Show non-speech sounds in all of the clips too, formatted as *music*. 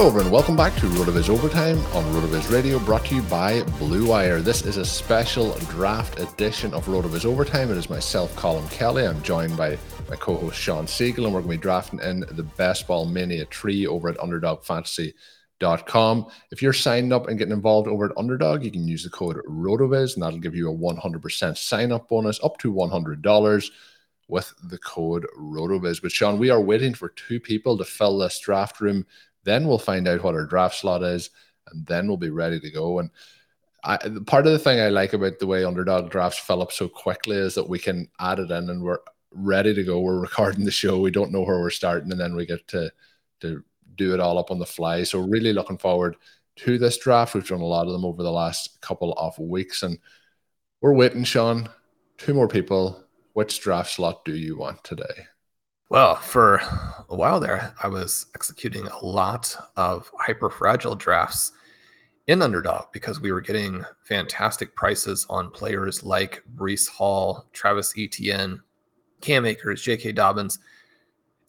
Hello, everyone. Welcome back to RotoViz Overtime on RotoViz Radio, brought to you by Blue Wire. This is a special draft edition of RotoViz Overtime. It is myself, Colm Kelly. I'm joined by my co-host Sean Siegele, and we're going to be drafting in the Best Ball Mania tree over at UnderdogFantasy.com. If you're signed up and getting involved over at Underdog, you can use the code RotoViz, and that'll give you a 100% sign-up bonus up to $100 with the code RotoViz. But Sean, we are waiting for two people to fill this draft room. Then we'll find out what our draft slot is, and then we'll be ready to go. And I, part of the thing I like about the way underdog drafts fill up so quickly is that we can add it in and we're ready to go. We're recording the show. We don't know where we're starting, and then we get to to do it all up on the fly. So really looking forward to this draft. We've done a lot of them over the last couple of weeks, and we're waiting, Sean. Two more people. Which draft slot do you want today? Well, for a while there, I was executing a lot of hyper fragile drafts in underdog because we were getting fantastic prices on players like Breece Hall, Travis Etienne, Cam Akers, J.K. Dobbins.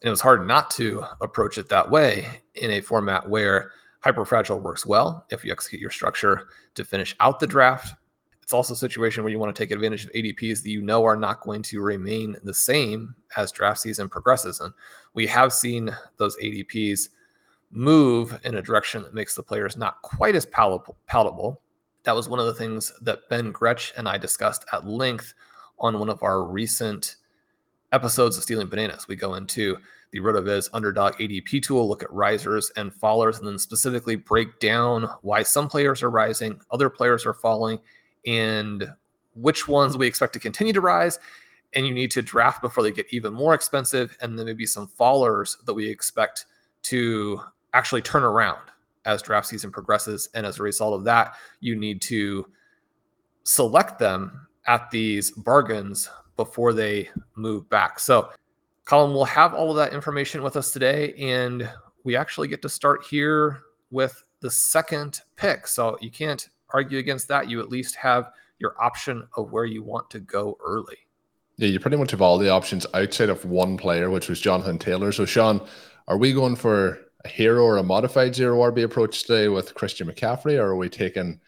And it was hard not to approach it that way in a format where hyperfragile works well if you execute your structure to finish out the draft. It's also a situation where you want to take advantage of ADPs that you know are not going to remain the same as draft season progresses. And we have seen those ADPs move in a direction that makes the players not quite as palatable. That was one of the things that Ben Gretch and I discussed at length on one of our recent episodes of Stealing Bananas. We go into the RotoViz underdog ADP tool, look at risers and fallers, and then specifically break down why some players are rising, other players are falling, and which ones we expect to continue to rise. And you need to draft before they get even more expensive. And then maybe some fallers that we expect to actually turn around as draft season progresses. And as a result of that, you need to select them at these bargains before they move back. So, Colm will have all of that information with us today. And we actually get to start here with the second pick. So, you can't argue against that. You at least have your option of where you want to go early. Yeah, you pretty much have all the options outside of one player, which was Jonathan Taylor. So, Sean, are we going for a hero or a modified zero RB approach today with Christian McCaffrey, or are we taking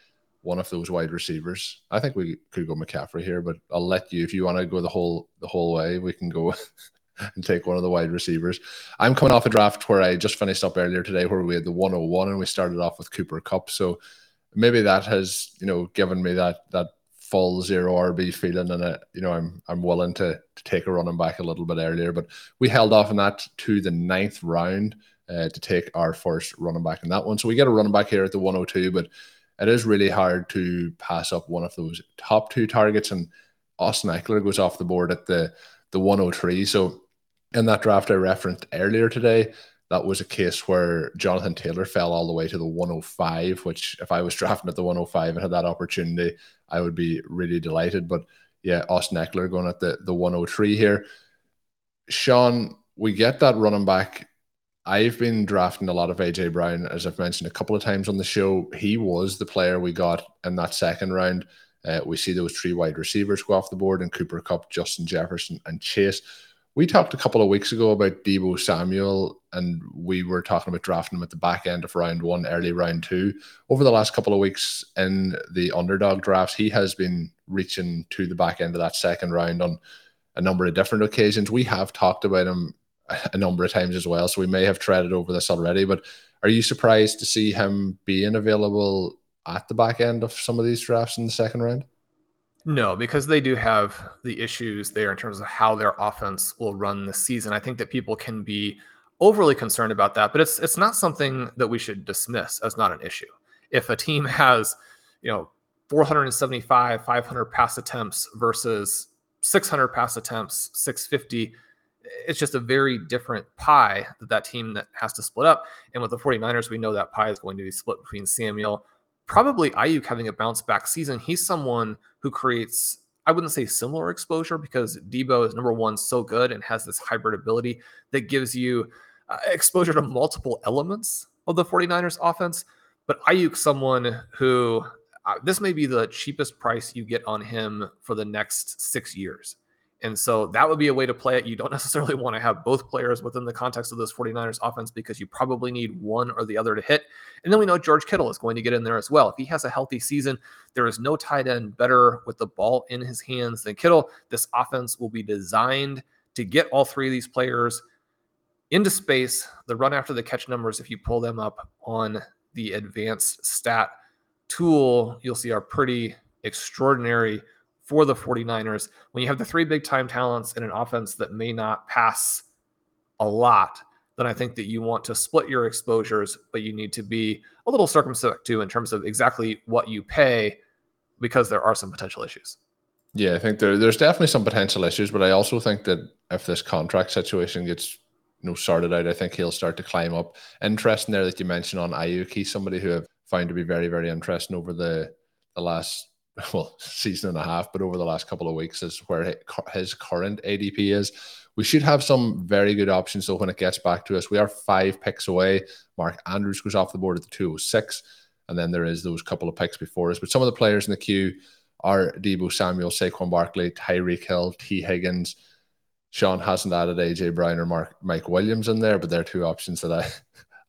one of those wide receivers? I think we could go McCaffrey here, but I'll let you if you want to go the whole the whole way. We can go *laughs* and take one of the wide receivers. I'm coming off a draft where I just finished up earlier today, where we had the 101 and we started off with Cooper Kupp. So maybe that has you know given me that that full zero RB feeling, and uh, you know I'm I'm willing to to take a running back a little bit earlier. But we held off on that to the ninth round uh, to take our first running back in that one. So we get a running back here at the 102, but it is really hard to pass up one of those top two targets. And Austin Ekeler goes off the board at the the 103. So in that draft I referenced earlier today, that was a case where Jonathan Taylor fell all the way to the 105, which if I was *laughs* drafting at the 105 and had that opportunity, I would be really delighted. But yeah, Austin Ekeler going at the, the 103 here. Sean, we get that running back I've been drafting a lot of AJ Brown, as I've mentioned a couple of times on the show. He was the player we got in that second round. Uh, we see those three wide receivers go off the board and Cooper Kupp, Justin Jefferson, and Chase. We talked a couple of weeks ago about Deebo Samuel, and we were talking about drafting him at the back end of round one, early round two. Over the last couple of weeks in the underdog drafts, he has been reaching to the back end of that second round on a number of different occasions. We have talked about him a number of times as well, so we may have treaded over this already. But are you surprised to see him being available at the back end of some of these drafts in the second round? No, because they do have the issues there in terms of how their offense will run this season. I think that people can be overly concerned about that, but it's it's not something that we should dismiss as not an issue. If a team *laughs* has, you know, 475, 500 pass attempts versus 600 pass attempts, 650, it's just a very different pie that that team that has to split up. And with the 49ers, we know that pie is going to be split between Samuel, probably Aiyuk having a bounce back season. He's someone who creates, I wouldn't say similar exposure because Deebo is number one, so good and has this hybrid ability that gives you uh, exposure to multiple elements of the 49ers offense. But Aiyuk, someone who uh, this may be the cheapest price you get on him for the next six years. And so that would be a way to play it. You don't *laughs* necessarily want to have both players within the context of this 49ers offense because you probably need one or the other to hit. And then we know George Kittle is going to get in there as well. If he has a healthy season, there is no tight end better with the ball in his hands than Kittle. This offense will be designed to get all three of these players into space. The run after the catch numbers, if you pull them up on the advanced stat tool, you'll see are pretty extraordinary for the 49ers. When you have the three big time talents in an offense that may not pass a lot, then I think that you want to split your exposures, but you need to be a little circumspect too in terms of exactly what you pay because there are some potential issues. Yeah, I think there, there's definitely some potential issues, but I also think that if this contract situation gets you know sorted out, I think he'll start to climb up. Interesting there that you mentioned on. He's somebody who I've found to be very, very interesting over the the last *laughs* well season and a half, but over the last couple of weeks is where his current ADP is. We should have some very good options. So when it gets back to us, we are five picks away. Mark Andrews goes off the board at the 206. And then there is those couple of picks before us. But some of the players in the queue are Deebo Samuel, Saquon Barkley, Tyreek Hill, Tee Higgins. Sean hasn't added AJ Brown or Mark Mike Williams in there, but they're two options that I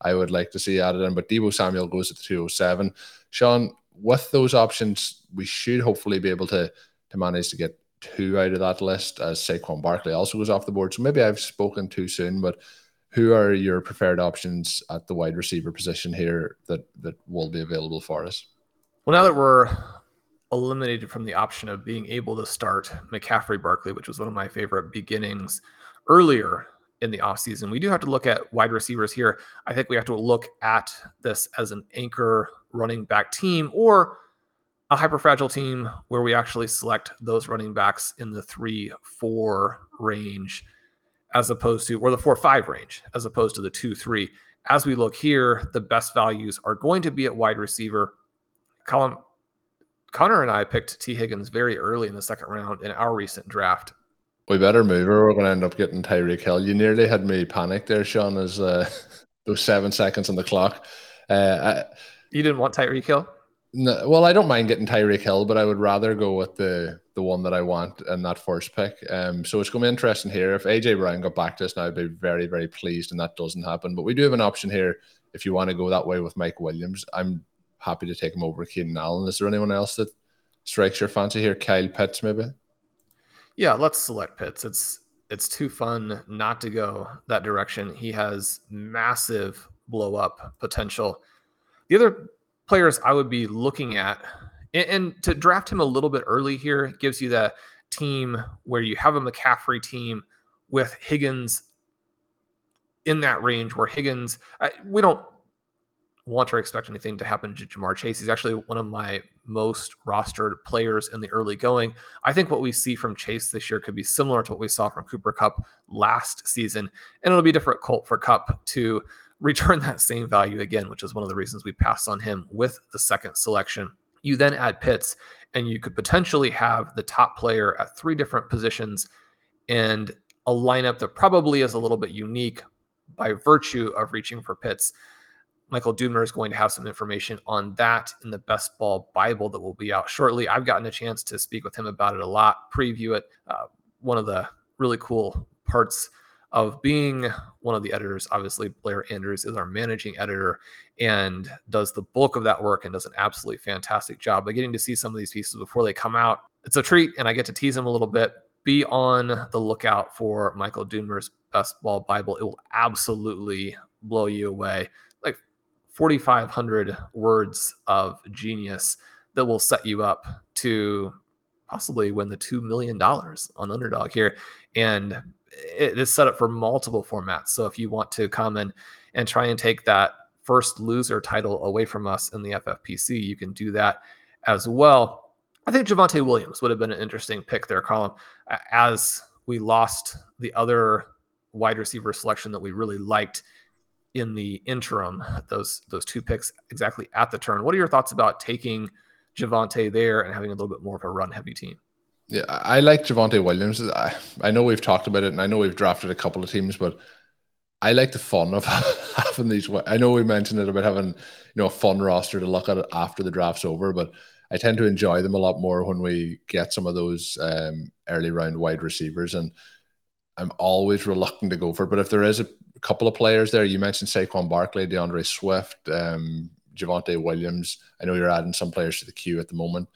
*laughs* I would like to see added in. But Deebo Samuel goes at the 207. Shawn, with those options, we should hopefully be able to to manage to get two out of that list as Saquon Barkley also goes off the board. So maybe I've spoken too soon, but who are your preferred options at the wide receiver position here that that will be available for us? Well, now that we're eliminated from the option of being able to start McCaffrey Barkley, which was one of my favorite beginnings earlier in the offseason. We do have to look at wide receivers here. I think we have to look at this as an anchor running back team or a hyper fragile team where we actually select those running backs in the three, four range as opposed to, or the four, five range as opposed to the two, three. As we look here, the best values are going to be at wide receiver. Colm, Connor and I picked Tee Higgins very early in the second round in our recent draft. We better move or we're going to end up getting Tyreek Hill. You nearly had me panic there, Sean, as uh, *laughs* those seven seconds on the clock. Uh, I, you didn't want Tyreek Hill? No, well, I don't mind getting Tyreek Hill, but I would rather go with the the one that I want in that first pick. Um, so it's going to be interesting here. If AJ Brown got back to us now, I'd be very, very pleased, and that doesn't happen. But we do have an option here if you want to go that way with Mike Williams. I'm happy to take him over Keenan Allen. Is there anyone else that strikes your fancy here? Kyle Pitts, maybe? Yeah, let's select Pitts. It's it's too fun not to go that direction. He has massive blow up potential. The other players I would be looking at, and, and to draft him a little bit early here gives you that team where you have a McCaffrey team with Higgins in that range where Higgins, I, we don't want or expect anything to happen to Ja'Marr Chase. He's actually one of my most rostered players in the early going. I think what we see from Chase this year could be similar to what we saw from Cooper Kupp last season, and it'll be difficult for Kupp to return *laughs* that same value again, which is one of the reasons we passed on him with the second selection. You then add Pitts, and you could potentially have the top player at three different positions and a lineup that probably is a little bit unique by virtue of reaching for Pitts. Michael Dubner is going to have some information on that in the Best Ball Bible that will be out shortly. I've gotten a chance to speak with him about it a lot, preview it. Uh, one of the really cool parts of being one of the editors, obviously, Blair Andrews is our managing editor and does the bulk of that work and does an absolutely fantastic job. But getting to see some of these pieces before they come out, it's a treat, and I get to tease him a little bit. Be on the lookout for Michael Dubner's Best Ball Bible. It will absolutely blow you away. 4,500 words of genius that will set you up to possibly win the $2 million on underdog here. And it is set up for multiple formats. So if you want to come in and try and take that first loser title away from us in the FFPC, you can do that as well. I think Javonte Williams would have been an interesting pick there, Colm, as we lost the other wide receiver selection that we really liked in the interim, those those two picks exactly at the turn. What are your thoughts about taking Javonte there and having a little bit more of a run heavy team? Yeah, I like Javonte Williams. I, I know we've talked about it, and I know we've drafted a couple of teams, but I like the fun of *laughs* having these. I know we mentioned it about having you know a fun roster to look at it after the draft's over, but I tend to enjoy them a lot more when we get some of those um, early round wide receivers, and I'm always reluctant to go for it. But if there is a couple of players there. You mentioned Saquon Barkley, D'Andre Swift, um, Javonte Williams. I know you're adding some players to the queue at the moment.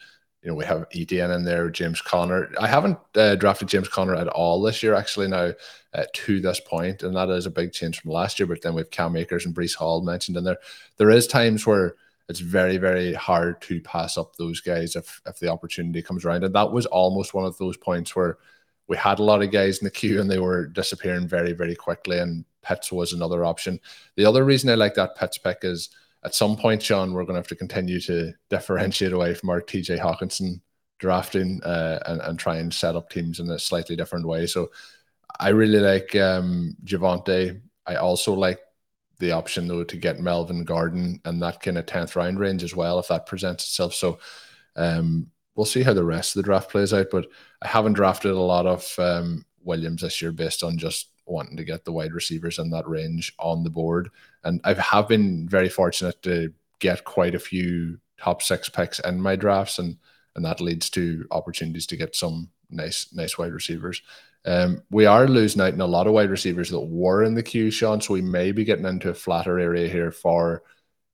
You know, we have Etienne in there, James Conner. I haven't uh, drafted James Conner at all this year, actually, now uh, to this point, and that is a big change from last year. But then we have Cam Akers and Breece Hall mentioned in there. There is times where it's very, very hard to pass up those guys if, if the opportunity comes around. And that was almost one of those points where we had a lot of guys in the queue and they were disappearing very, very quickly. And Pitts was another option. The other reason I like that Pitts pick is at some point, Sean, we're going to have to continue to differentiate away from our TJ Hockenson drafting uh, and, and try and set up teams in a slightly different way. So I really like um, Javonte. I also like the option though to get Melvin Gordon and that kind of 10th round range as well if that presents itself. So um, we'll see how the rest of the draft plays out. But I haven't drafted a lot of um, Williams this year based on just wanting to get the wide receivers in that range on the board. And I have been very fortunate to get quite a few top six picks in my drafts, and and that leads to opportunities to get some nice nice wide receivers. Um, we are losing out in a lot of wide receivers that were in the queue, Sean. So we may be getting into a flatter area here for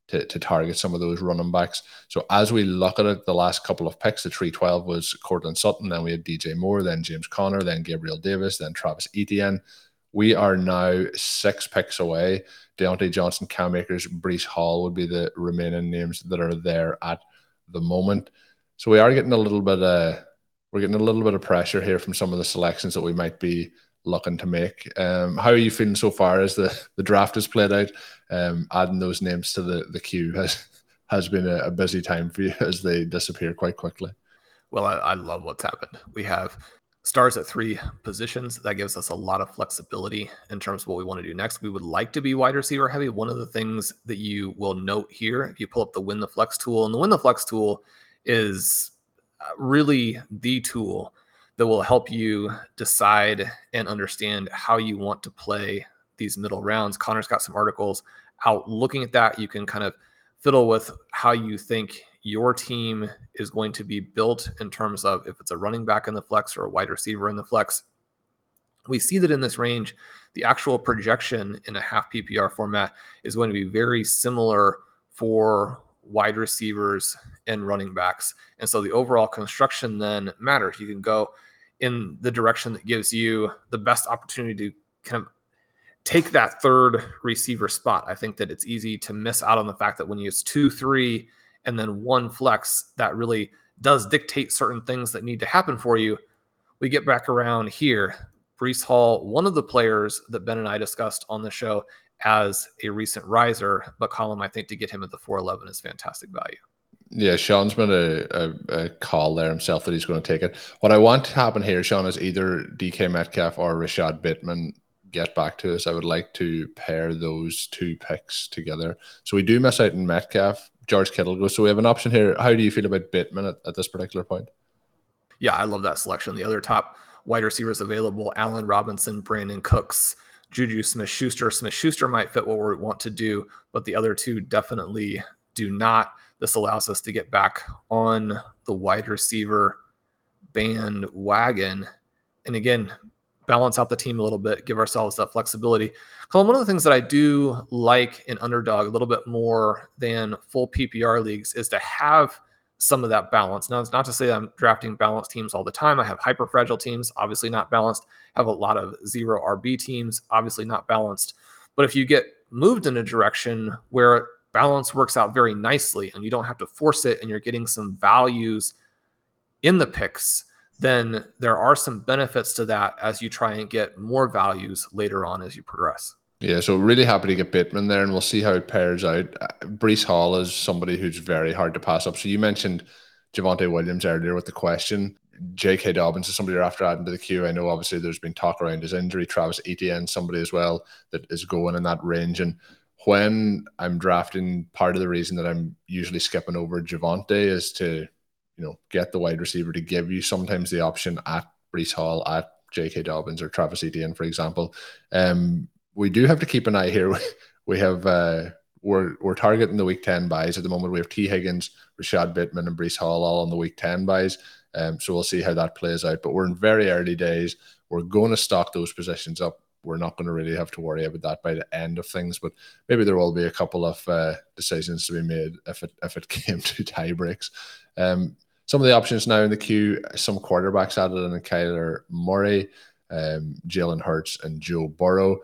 to, to target some of those running backs. So as we look at it, the last couple of picks, the 312 was Courtland Sutton, then we had DJ Moore, then James Conner, then Gabriel Davis, then Travis Etienne. We are now six picks away. Diontae Johnson, Cam Akers, Breece Hall would be the remaining names that are there at the moment. So we are getting a little bit of we're getting a little bit of pressure here from some of the selections that we might be looking to make. Um, how are you feeling so far as the, the draft has played out? Um, adding those names to the, the queue has has been a, a busy time for you *laughs* as they disappear quite quickly. Well, I, I love what's happened. We have stars at three positions. That gives us a lot of flexibility in terms of what we want to do next. We would like to be wide receiver heavy. One of the things that you will note here, if you pull up the Win the Flex tool, and the Win the Flex tool is uh, really the tool that will help you decide and understand how you want to play these middle rounds. Connor's got some articles out looking at that. You can kind of fiddle with how you think your team is going to be built in terms of if it's a running back in the flex or a wide receiver in the flex. We see that in this range, the actual projection in a half PPR format is going to be very similar for wide receivers and running backs. And so the overall construction then matters. You can go in the direction that gives you the best opportunity to kind of take that third receiver spot. I think that it's easy to miss out on the fact that when you use two, three, and then one flex that really does dictate certain things that need to happen for you. We get back around here. Breece Hall, one of the players that Ben and I discussed on the show as a recent riser, but Colm, I think to get him at the 411 is fantastic value. Yeah, Sean's made a, a, a, call there himself that he's going to take it. What I want to happen here, Sean, is either DK Metcalf or Rashod Bateman get back to us. I would like to pair those two picks together. So we do miss out in Metcalf. George Kittle goes. So we have an option here. How do you feel about Bateman at, at this particular point? Yeah, I love that selection. The other top wide receivers available Allen Robinson, Brandin Cooks, Juju Smith Schuster. Smith Schuster might fit what we want to do, but the other two definitely do not. This allows us to get back on the wide receiver bandwagon. And again, balance out the team a little bit, give ourselves that flexibility. Colm, one of the things that I do like in underdog a little bit more than full PPR leagues is to have some of that balance. Now, it's not to say I'm drafting balanced teams all the time. I have hyper fragile teams, obviously not balanced. Have a lot of zero RB teams, obviously not balanced. But if you get moved in a direction where balance works out very nicely and you don't have to force it and you're getting some values in the picks, then there are some benefits to that as you try and get more values later on as you progress. Yeah, so really happy to get Bateman there, and we'll see how it pairs out. Uh, Breece Hall is somebody who's very hard to pass up. So you mentioned Javonte Williams earlier with the question. J.K. Dobbins is somebody you're after adding to the queue. I know obviously there's been talk around his injury. Travis Etienne, somebody as well that is going in that range. And when I'm drafting, part of the reason that I'm usually skipping over Javonte is to, you know, get the wide receiver to give you sometimes the option at Breece Hall, at J.K. Dobbins or Travis Etienne, for example. Um, we do have to keep an eye here. *laughs* We have uh, we're we're targeting the week ten buys at the moment. We have Tee Higgins, Rashod Bateman, and Breece Hall all on the week ten buys. Um, so we'll see how that plays out. But we're in very early days. We're going to stock those positions up. We're not going to really have to worry about that by the end of things. But maybe there will be a couple of uh, decisions to be made if it if it *laughs* came to tie breaks. Um, some of the options now in the queue, some quarterbacks added in Kyler Murray, um, Jalen Hurts, and Joe Burrow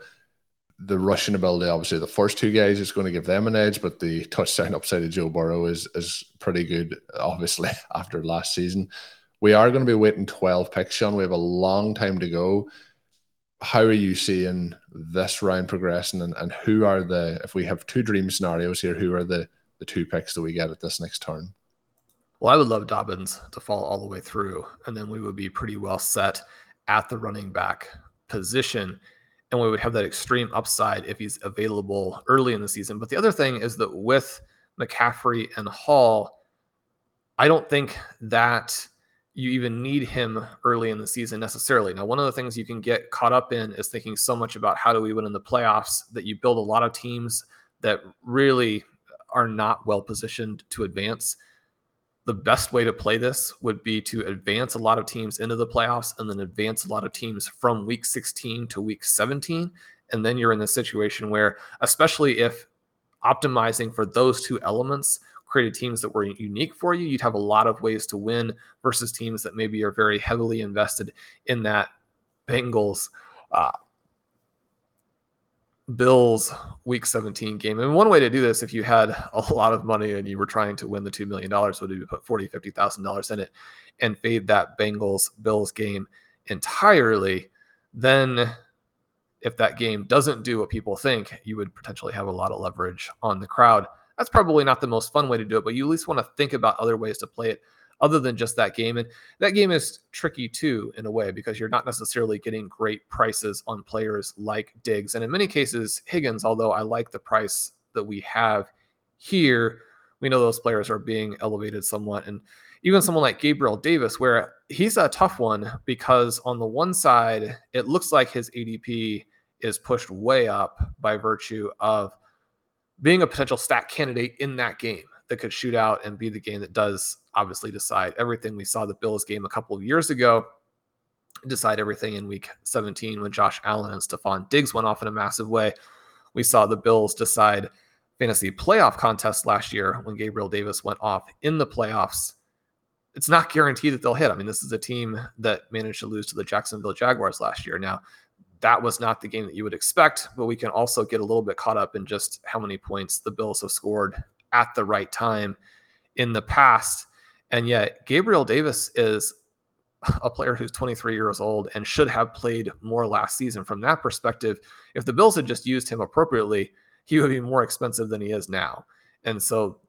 the rushing ability, obviously, the first two guys is going to give them an edge, but the touchdown upside of Joe Burrow is is pretty good, obviously, *laughs* after last season. We are going to be waiting 12 picks, Sean. We have a long time to go. How are you seeing this round progressing? And, and who are the, if we have two dream scenarios here, who are the, the two picks that we get at this next turn? Well, I would love Dobbins to fall all the way through, and then we would be pretty well set at the running back position and we would have that extreme upside if he's available early in the season. But the other thing is that with McCaffrey and Hall, I don't think that you even need him early in the season necessarily. Now, one of the things you can get caught up in is thinking so much about how do we win in the playoffs that you build a lot of teams that really are not well positioned to advance the best way to play this would be to advance a lot of teams into the playoffs and then advance a lot of teams from week 16 to week 17. And then you're in the situation where, especially if optimizing for those two elements created teams that were unique for you, you'd have a lot of ways to win versus teams that maybe are very heavily invested in that Bengals uh, Bills week 17 game. And one way to do this, if you had a lot of money and you were trying to win the $2 million, would be to put $40,000, $50,000 in it and fade that Bengals Bills game entirely. Then, if that game doesn't do what people think, you would potentially have a lot of leverage on the crowd. That's probably not the most fun way to do it, but you at least want to think about other ways to play it other than just that game. And that game is tricky too, in a way, because you're not necessarily getting great prices on players like Diggs. And in many cases, Higgins, although I like the price that we have here, we know those players are being elevated somewhat. And even someone like Gabriel Davis, where he's a tough one because on the one side, it looks like his ADP is pushed way up by virtue of being a potential stack candidate in that game that could shoot out and be the game that does obviously decide everything. We saw the Bills game a couple of years ago decide everything in week 17 when Josh Allen and Stefon Diggs went off in a massive way. We saw the Bills decide fantasy playoff contest last year when Gabriel Davis went off in the playoffs. It's not guaranteed that they'll hit. I mean, this is a team that managed to lose to the Jacksonville Jaguars last year. Now, that was not the game that you would expect, but we can also get a little bit caught up in just how many points the Bills have scored at the right time in the past. And yet, Gabriel Davis is a player who's 23 years old and should have played more last season. From that perspective, if the Bills had just used him appropriately, he would be more expensive than he is now. And so,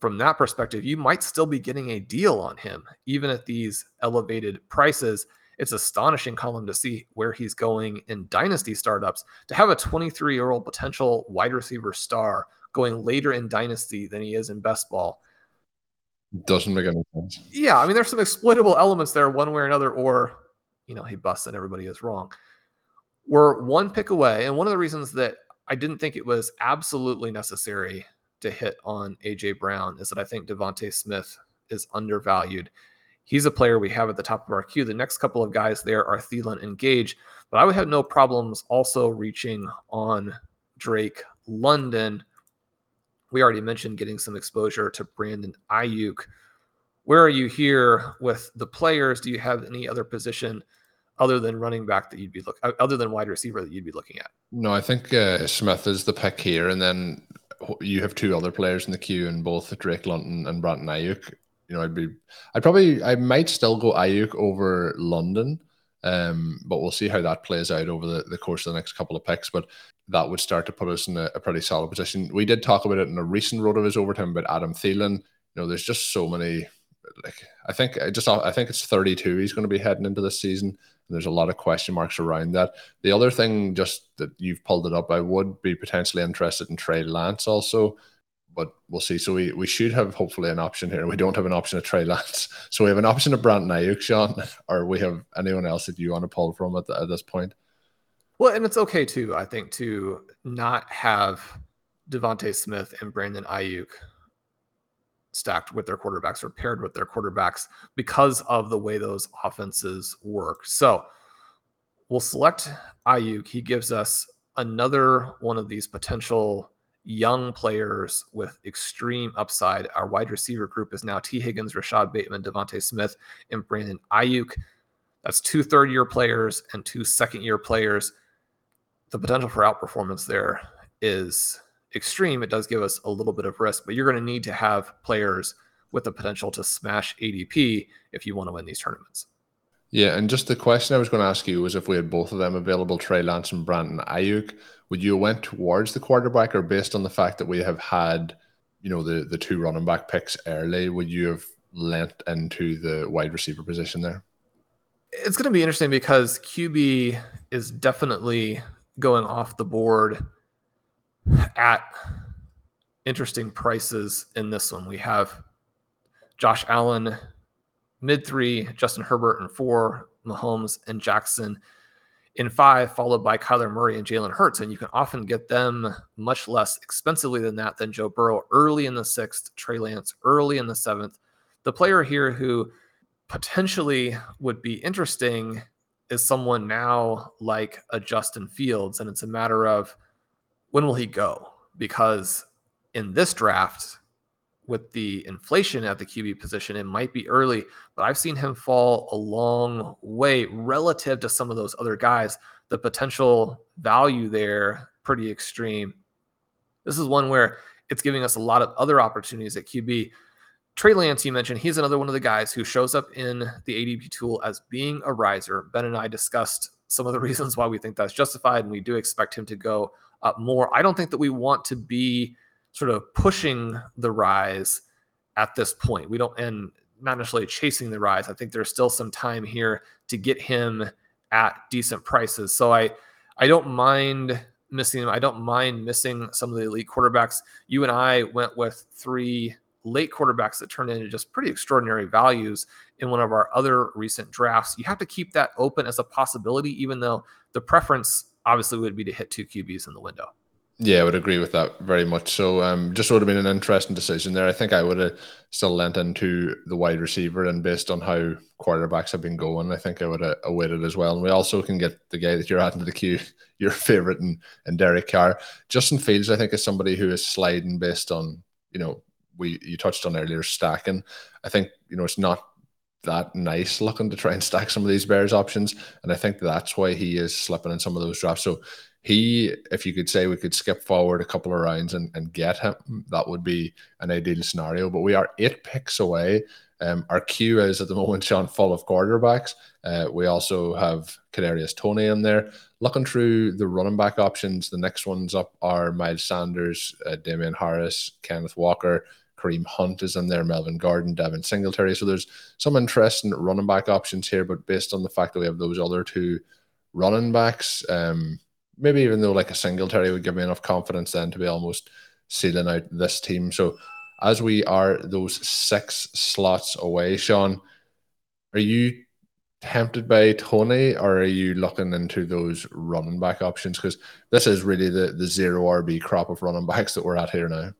from that perspective, you might still be getting a deal on him, even at these elevated prices. It's astonishing, Colm to see where he's going in dynasty startups. To have a 23 year old potential wide receiver star going later in dynasty than he is in best ball doesn't make any sense. Yeah, I mean, there's some exploitable elements there, one way or another, or you know, he busts and everybody is wrong. We're one pick away. And one of the reasons that I didn't think it was absolutely necessary to hit on AJ Brown is that I think DeVonta Smith is undervalued. He's a player we have at the top of our queue. The next couple of guys there are Thielen and Gage, but I would have no problems also reaching on Drake London. We already mentioned getting some exposure to Brandon Aiyuk. Where are you here with the players? Do you have any other position other than running back that you'd be looking, other than wide receiver that you'd be looking at? No, I think uh, Smith is the pick here, and then you have two other players in the queue, and both Drake London and Brandon Aiyuk. You know, I'd be, I'd probably, I might still go Aiyuk over London, um, but we'll see how that plays out over the, the course of the next couple of picks. But that would start to put us in a, a pretty solid position. We did talk about it in a recent RotoViz overtime about Adam Thielen. You know, there's just so many. Like I think I just I think it's 32. He's going to be heading into this season. And there's a lot of question marks around that. The other thing, just that you've pulled it up, I would be potentially interested in Trey Lance also, but we'll see. So we, we should have hopefully an option here. We don't have an option of Trey Lance. So we have an option of Brandon Aiyuk, Shawn, *laughs* or we have anyone else that you want to pull from at, the, at this point. Well, and it's okay too, I think, to not have DeVonta Smith and Brandon Aiyuk stacked with their quarterbacks or paired with their quarterbacks because of the way those offenses work. So we'll select Aiyuk. He gives us another one of these potential young players with extreme upside. Our wide receiver group is now Tee Higgins, Rashod Bateman, DeVonta Smith, and Brandon Aiyuk. That's two third year players and two second year players the potential for outperformance there is extreme. It does give us a little bit of risk, but you're going to need to have players with the potential to smash ADP if you want to win these tournaments. Yeah, and just the question I was going to ask you was if we had both of them available, Trey Lance and Brandon Aiyuk, would you went towards the quarterback, or based on the fact that we have had, you know, the the two running back picks early, would you have lent into the wide receiver position there? It's going to be interesting because QB is definitely going off the board at interesting prices in this one. We have Josh Allen mid three, Justin Herbert in four, Mahomes and Jackson in five, followed by Kyler Murray and Jalen Hurts. And you can often get them much less expensively than that than Joe Burrow early in the sixth, Trey Lance early in the seventh. The player here who potentially would be interesting is someone now like a Justin Fields, and it's a matter of when will he go? Because in this draft, with the inflation at the QB position, it might be early, but I've seen him fall a long way relative to some of those other guys. The potential value there pretty extreme. This is one where it's giving us a lot of other opportunities at QB. Trey Lance, you mentioned, he's another one of the guys who shows up in the ADP tool as being a riser. Ben and I discussed some of the *laughs* reasons why we think that's justified, and we do expect him to go up more. I don't think that we want to be sort of pushing the rise at this point. We don't, and not necessarily chasing the rise. I think there's still some time here to get him at decent prices. So I, I don't mind missing him. I don't mind missing some of the elite quarterbacks. You and I went with three late quarterbacks that turned into just pretty extraordinary values in one of our other recent drafts. You have to keep that open as a possibility, even though the preference obviously would be to hit two QBs in the window. Yeah, I would agree with that very much. So, um, just would have been an interesting decision there. I think I would have still lent into the wide receiver, and based on how quarterbacks have been going, I think I would have awaited as well. And we also can get the guy that you're adding to the queue, *laughs* your favorite, and and Derek Carr. Justin Fields, I think, is somebody who is sliding based on you know we you touched on earlier stacking. I think you know it's not that nice looking to try and stack some of these Bears options, and I think that's why he is slipping in some of those drafts. So he, if you could say we could skip forward a couple of rounds and, and get him, that would be an ideal scenario. But we are eight picks away. Um, our queue is at the *laughs* moment, Shawn, full of quarterbacks. Uh, we also have Kadarius Toney in there. Looking through the running back options, the next ones up are Miles Sanders, uh, Damien Harris, Kenneth Walker, Kareem Hunt is in there, Melvin Gordon, Devin Singletary. So there's some interesting running back options here, but based on the fact that we have those other two running backs, um, maybe even though like a Singletary would give me enough confidence then to be almost sealing out this team. So as we are those six slots away, Sean, are you tempted by Toney or are you looking into those running back options? Because this is really the the zero RB crop of running backs that we're at here now.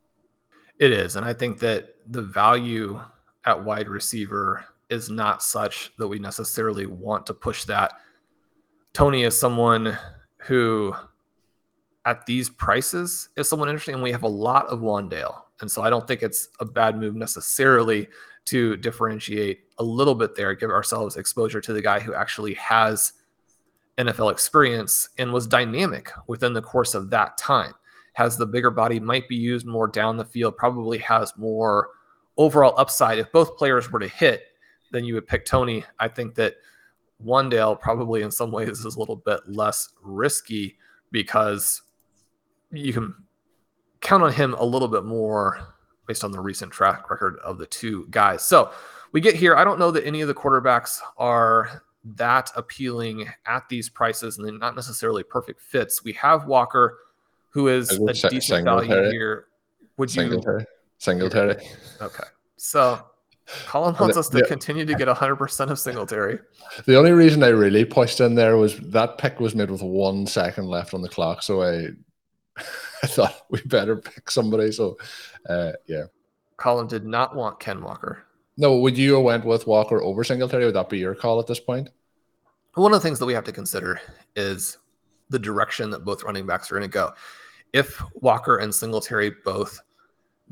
It is, and I think that the value at wide receiver is not such that we necessarily want to push that. Toney is someone who, at these prices, is someone interesting, and we have a lot of Wan'Dale, and so I don't think it's a bad move necessarily to differentiate a little bit there, give ourselves exposure to the guy who actually has NFL experience and was dynamic within the course of that time. Has the bigger body, might be used more down the field, probably has more overall upside. If both players were to hit, then you would pick Toney. I think that Wan'Dale probably in some ways is a little bit less risky because you can count on him a little bit more based on the recent track record of the two guys. So we get here. I don't know that any of the quarterbacks are that appealing at these prices and they're not necessarily perfect fits. We have Walker, who is a decent value here. Would you Singletary? Singletary. Okay. So Colm wants us to continue to get 100% of Singletary. *laughs* The only reason I really pushed in there was that pick was made with one second left on the clock. So I *laughs* I thought we better pick somebody. So uh, yeah. Colm did not want Ken Walker. No, would you have went with Walker over Singletary? Would that be your call at this point? One of the things that we have to consider is the direction that both running backs are going to go. If Walker and Singletary both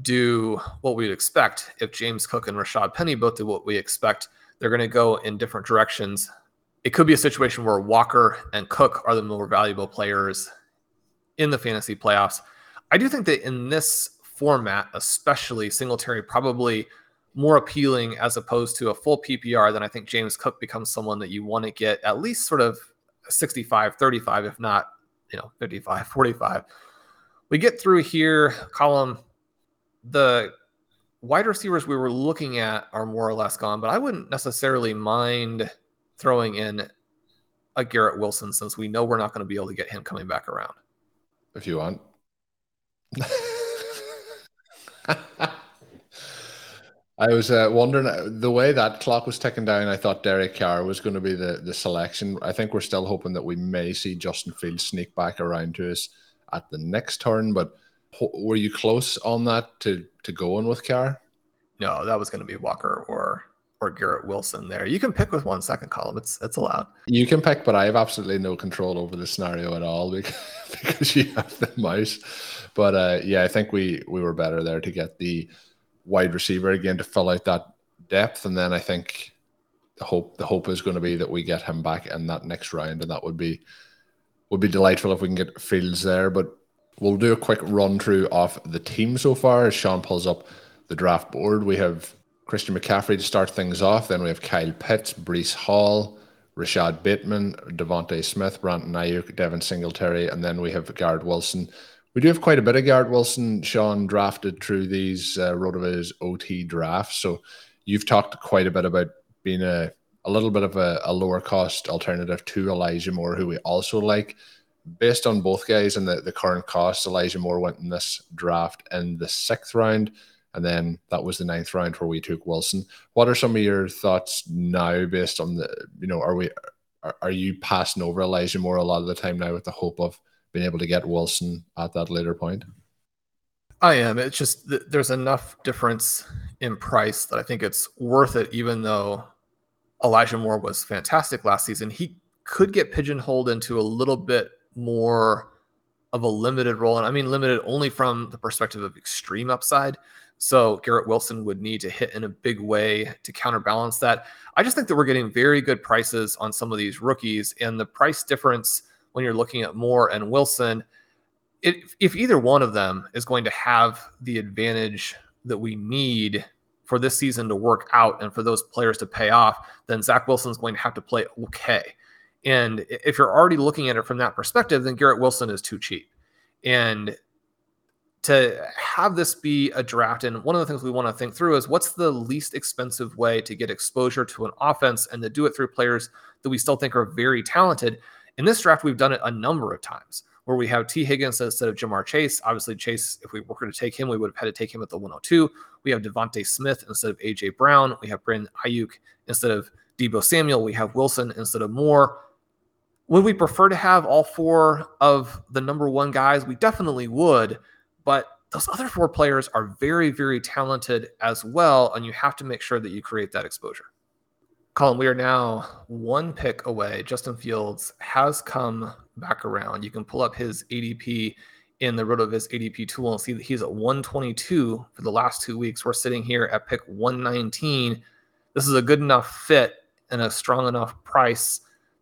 do what we'd expect, if James Cook and Rashaad Penny both do what we expect, they're going to go in different directions. It could be a situation where Walker and Cook are the more valuable players in the fantasy playoffs. I do think that in this format, especially Singletary probably more appealing as opposed to a full PPR, then I think James Cook becomes someone that you want to get at least sort of 65, 35, if not, you know, 55, 45. We get through here, Colm, the wide receivers we were looking at are more or less gone, but I wouldn't necessarily mind throwing in a Garrett Wilson since we know we're not going to be able to get him coming back around. If you want. *laughs* I was uh, wondering uh, the way that clock was ticking down. I thought Derek Carr was going to be the the selection. I think we're still hoping that we may see Justin Fields sneak back around to us at the next turn. But were you close on that to to going with Carr? No, that was going to be Walker or or Garrett Wilson. There, you can pick with one second Colm. It's it's allowed. You can pick, but I have absolutely no control over the scenario at all *laughs* because, because you have the mouse. But uh, yeah, I think we we were better there to get the wide receiver again to fill out that depth. And then I think the hope the hope is going to be that we get him back in that next round, and that would be would be delightful if we can get Fields there. But we'll do a quick run through of the team so far as Sean pulls up the draft board. We have Christian McCaffrey to start things off. Then we have Kyle Pitts, Breece Hall, Rashod Bateman, DeVonta Smith, Brandon Aiyuk, Devin Singletary, and then we have Garrett Wilson we do have quite a bit of Garrett Wilson, Sean, drafted through these uh, RotoViz OT drafts. So you've talked quite a bit about being a, a little bit of a, a lower cost alternative to Elijah Moore, who we also like. Based on both guys and the, the current cost, Elijah Moore went in this draft in the sixth round. And then that was the ninth round where we took Wilson. What are some of your thoughts now based on the, you know, are we, are, are you passing over Elijah Moore a lot of the time now with the hope of being able to get Wilson at that later point? I am. It's just there's enough difference in price that I think it's worth it, even though Elijah Moore was fantastic last season. He could get pigeonholed into a little bit more of a limited role. And I mean, limited only from the perspective of extreme upside. So Garrett Wilson would need to hit in a big way to counterbalance that. I just think that we're getting very good prices on some of these rookies, and the price difference when you're looking at Moore and Wilson, it, if either one of them is going to have the advantage that we need for this season to work out and for those players to pay off, then Zach Wilson's going to have to play okay. And if you're already looking at it from that perspective, then Garrett Wilson is too cheap. And to have this be a draft, and one of the things we want to think through is what's the least expensive way to get exposure to an offense and to do it through players that we still think are very talented in this draft, we've done it a number of times where we have Tee Higgins instead of Ja'Marr Chase. Obviously, Chase, if we were going to take him, we would have had to take him at the 102. We have DeVonta Smith instead of AJ Brown. We have Brandon Aiyuk instead of Deebo Samuel, we have Wilson instead of Moore. Would we prefer to have all four of the number one guys? We definitely would, but those other four players are very, very talented as well, and you have to make sure that you create that exposure. Colm, we are now one pick away. Justin Fields has come back around. You can pull up his ADP in the RotoViz ADP tool and see that he's at 122 for the last two weeks. We're sitting here at pick 119. This is a good enough fit and a strong enough price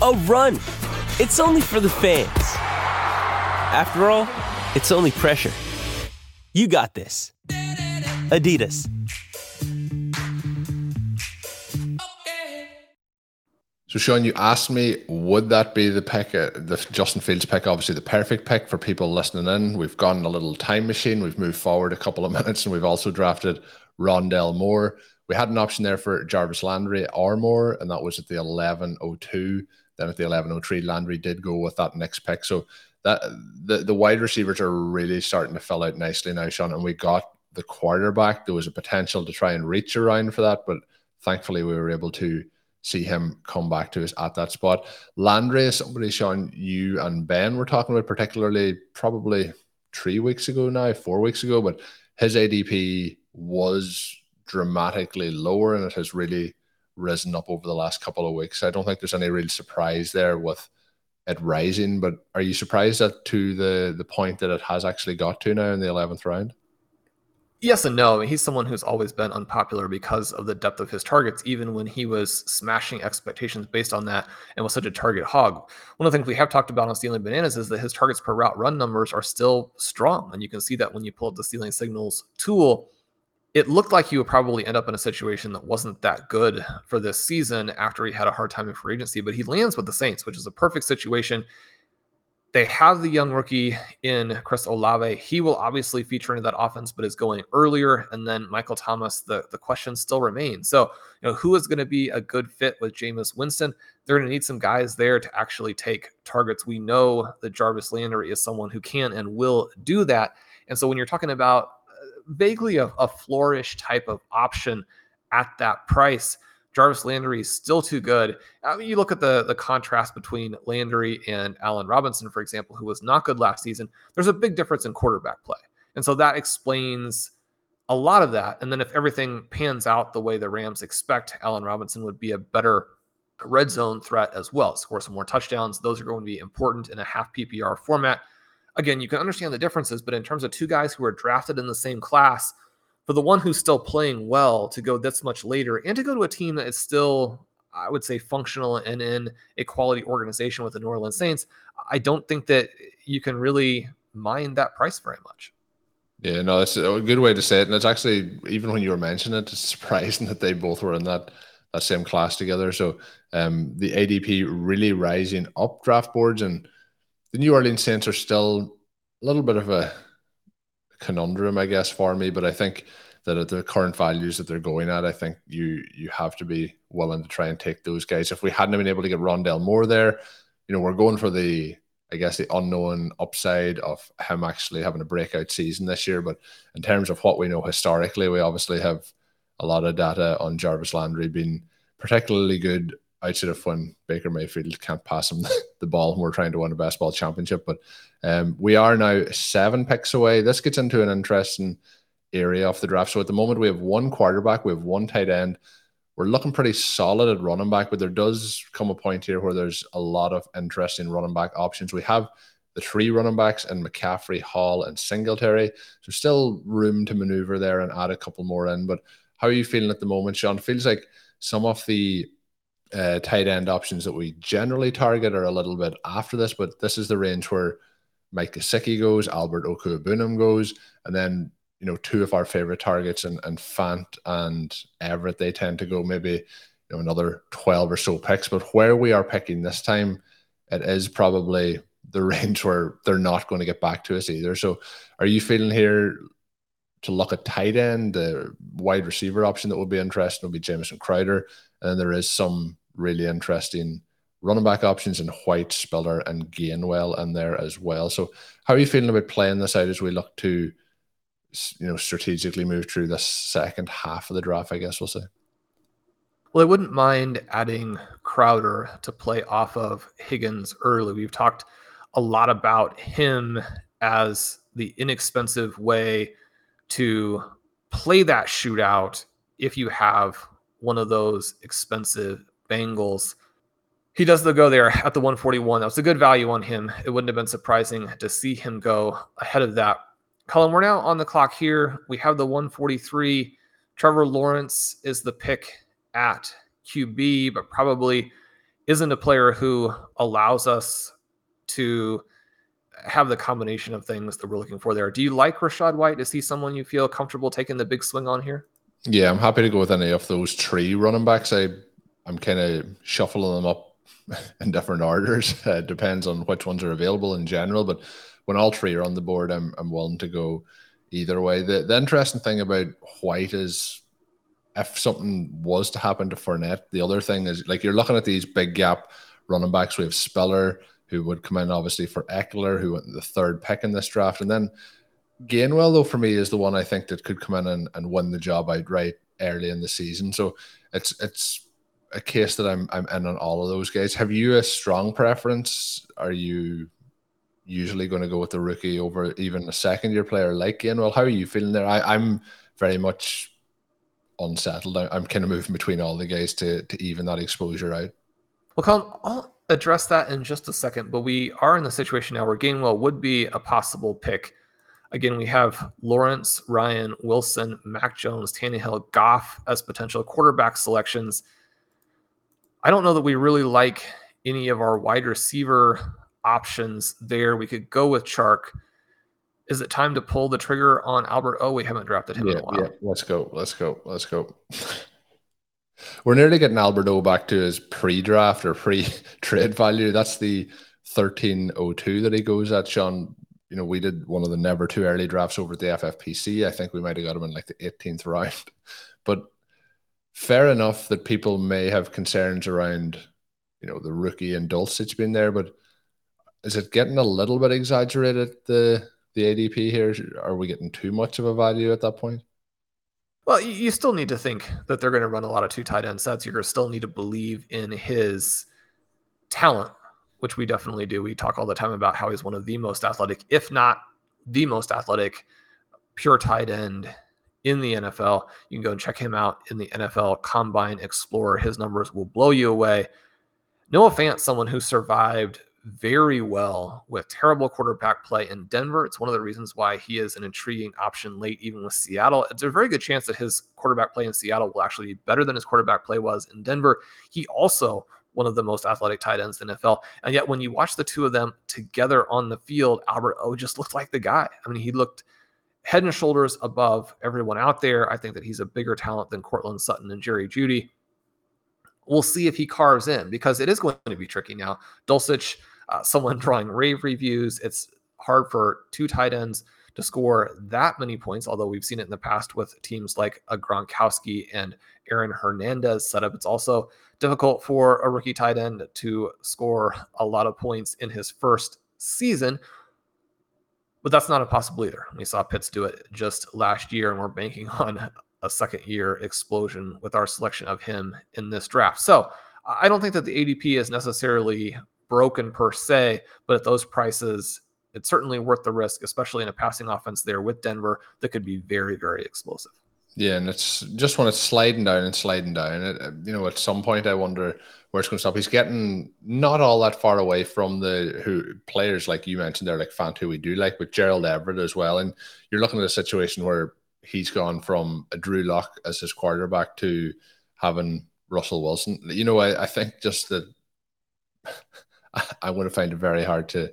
a run. It's only for the fans. After all, it's only pressure. You got this. Adidas. So, Sean, you asked me, would that be the pick, uh, the Justin Fields pick, obviously the perfect pick for people listening in? We've gone a little time machine. We've moved forward a couple of *laughs* minutes and we've also drafted Rondale Moore. We had an option there for Jarvis Landry or Moore, and that was at the 11.02. Then at the 11.03, Landry did go with that next pick. So, that the, the wide receivers are really starting to fill out nicely now, Sean. And we got the quarterback. There was a potential to try and reach around for that, but thankfully we were able to see him come back to us at that spot. Landry is somebody, Sean, you and Ben were talking about, particularly probably three weeks ago now, four weeks ago, but his ADP was dramatically lower and it has really risen up over the last couple of weeks. I don't think there's any real surprise there with it rising, but are you surprised that to the the point that it has actually got to now in the 11th round? Yes and no. I mean, he's someone who's always been unpopular because of the depth of his targets, even when he was smashing expectations based on that and was such a target hog. One of the things we have talked about on Stealing Bananas is that his targets per route run numbers are still strong. And you can see that when you pull up the Stealing Signals tool. It looked like he would probably end up in a situation that wasn't that good for this season after he had a hard time in free agency, but he lands with the Saints, which is a perfect situation they have the young rookie in Chris Olave. He will obviously feature into that offense, but is going earlier. And then Michael Thomas, the, the question still remains. So, you know, who is going to be a good fit with Jameis Winston? They're going to need some guys there to actually take targets. We know that Jarvis Landry is someone who can and will do that. And so when you're talking about vaguely a, a flourish type of option at that price, Jarvis Landry is still too good. I mean, you look at the the contrast between Landry and Allen Robinson, for example, who was not good last season. There's a big difference in quarterback play, and so that explains a lot of that. And then if everything pans out the way the Rams expect, Allen Robinson would be a better red zone threat as well. Score some more touchdowns. Those are going to be important in a half PPR format. Again, you can understand the differences, but in terms of two guys who are drafted in the same class for the one who's still playing well to go this much later and to go to a team that is still I would say functional and in a quality organization with the New Orleans Saints, I don't think that you can really mind that price very much. Yeah, no, that's a good way to say it. And it's actually even when you were mentioning it, it's *laughs* surprising that they both were in that that same class together. So um, the ADP really rising up draft boards, and the New Orleans Saints are still a little bit of a conundrum, I guess, for me. But I think that at the current values that they're going at, I think you you have to be willing to try and take those guys. If we hadn't been able to get Rondale Moore there, you know, we're going for the I guess the unknown upside of him actually having a breakout season this year. But in terms of what we know historically, we obviously have a lot of data on Jarvis Landry being particularly good outside of when Baker Mayfield can't pass him *laughs* the ball and we're trying to win a basketball championship. But um, we are now seven picks away. This gets into an interesting area of the draft. So at the moment, we have one quarterback, we have one tight end. We're looking pretty solid at running back, but there does come a point here where there's a lot of interesting running back options. We have the three running backs and McCaffrey, Hall, and Singletary. So still room to maneuver there and add a couple more in. But how are you feeling at the moment, Sean? Feels like some of the uh, tight end options that we generally target are a little bit after this, but this is the range where Mike Gesicki goes, Albert Okwuegbunam goes, and then you know, two of our favorite targets and, and Fant and Everett, they tend to go maybe, you know, another 12 or so picks. But where we are picking this time, it is probably the *laughs* range where they're not going to get back to us either. So are you feeling here to look at tight end, the wide receiver option that would be interesting would be Jamison Crowder. And there is some really interesting running back options in White, Spiller, and Gainwell in there as well. So how are you feeling about playing this out as we look to you know, strategically move through the second half of the draft, I guess we'll say. Well, I wouldn't mind adding Crowder to play off of Higgins early. We've talked a lot about him as the inexpensive way to play that shootout if you have one of those expensive Bengals. He does the go there at the 141. That was a good value on him. It wouldn't have been surprising to see him go ahead of that Colm, we're now on the clock here. We have the 143. Trevor Lawrence is the pick at QB, but probably isn't a player who allows us to have the combination of things that we're looking for there. Do you like Rachaad White? Is he someone you feel comfortable taking the big swing on here? Yeah, I'm happy to go with any of those three running backs. I I'm kind of shuffling them up *laughs* in different orders. Uh, *laughs* it depends on which ones are available in general, but when all three are on the board, I'm I'm willing to go either way. The the interesting thing about White is if something was to happen to Fournette, the other thing is like you're looking at these big gap running backs. We have Spiller, who would come in obviously for Ekeler, who went the third pick in this draft. And then Gainwell, though, for me, is the one I think that could come in and, and win the job outright early in the season. So it's it's a case that I'm I'm in on all of those guys. Have you a strong preference? Are you usually going to go with the rookie over even a second year player like Gainwell. How are you feeling there? I, am very much unsettled. I, am kind of moving between all the guys to to even that exposure out. Well, Colm, I'll address that in just a second, but we are in the situation now where Gainwell would be a possible pick. Again, we have Lawrence, Ryan, Wilson, Mac Jones, Tannehill, Goff as potential quarterback selections. I don't know that we really like any of our wide receiver options there. We could go with Chark. Is it time to pull the trigger on Albert Oh, We haven't drafted him yeah, in a while. Yeah, let's go. Let's go. Let's go. *laughs* We're nearly getting Albert O back to his pre-draft or pre-trade *laughs* value. That's the 1302 that he goes at, Sean. You know, we did one of the never too early drafts over at the FFPC. I think we might have got him in like the 18th round. *laughs* But fair enough that people may have concerns around, you know, the rookie and Dulcich being there, but is it getting a little bit exaggerated the the ADP here? Are we getting too much of a value at that point? Well, you still need to think that they're going to run a lot of two tight end sets. You're still need to believe in his talent, which we definitely do. We talk all the time about how he's one of the most athletic, if not the most athletic, pure tight end in the NFL. You can go and check him out in the NFL Combine Explorer. His numbers will blow you away. Noah Fant, someone who survived very well with terrible quarterback play in Denver. It's one of the reasons why he is an intriguing option late, even with Seattle. It's a very good chance that his quarterback play in Seattle will actually be better than his quarterback play was in Denver. He also one of the most athletic tight ends in the NFL. And yet, when you watch the two of them together on the field, Albert O just looked like the guy. I mean, he looked head and shoulders above everyone out there. I think that he's a bigger talent than Courtland Sutton and Jerry Jeudy. We'll see if he carves in because it is going to be tricky now. Dulcich uh, someone *laughs* drawing rave reviews. It's hard for two tight ends to score that many points, although we've seen it in the past with teams like a Gronkowski and Aaron Hernandez setup. It's also difficult for a rookie tight end to score a lot of points in his first season. But that's not impossible either. We saw Pitts do it just last year, and we're banking *laughs* on a second year explosion with our selection of him in this draft. So I don't think that the ADP is necessarily broken per se, but at those prices, it's certainly worth the risk, especially in a passing offense there with Denver that could be very, very explosive. Yeah, and it's just when it's sliding down and sliding down. It, you know, at some point, I wonder where it's going to stop. He's getting not all that far away from the who players like you mentioned there, like Fant, who we do like, but Gerald Everett as well. And you're looking at a situation where he's gone from a Drew Lock as his quarterback to having Russell Wilson. You know, I, I think just that *laughs* I'm going to find it very hard to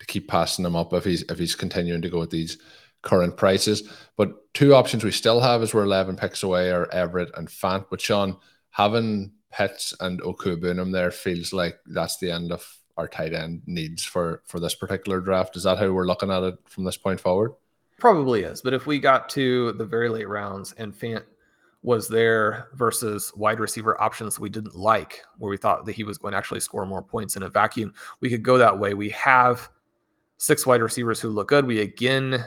to keep passing him up if he's if he's continuing to go with these current prices. But two options we still have is we're 11 picks away are Everett and Fant. But Sean, having Pitts and Okwuegbunam there feels like that's the end of our tight end needs for for this particular draft. Is that how we're looking at it from this point forward? Probably is. But if we got to the very late rounds and Fant was there versus wide receiver options we didn't like, where we thought that he was going to actually score more points in a vacuum, we could go that way. We have six wide receivers who look good. We again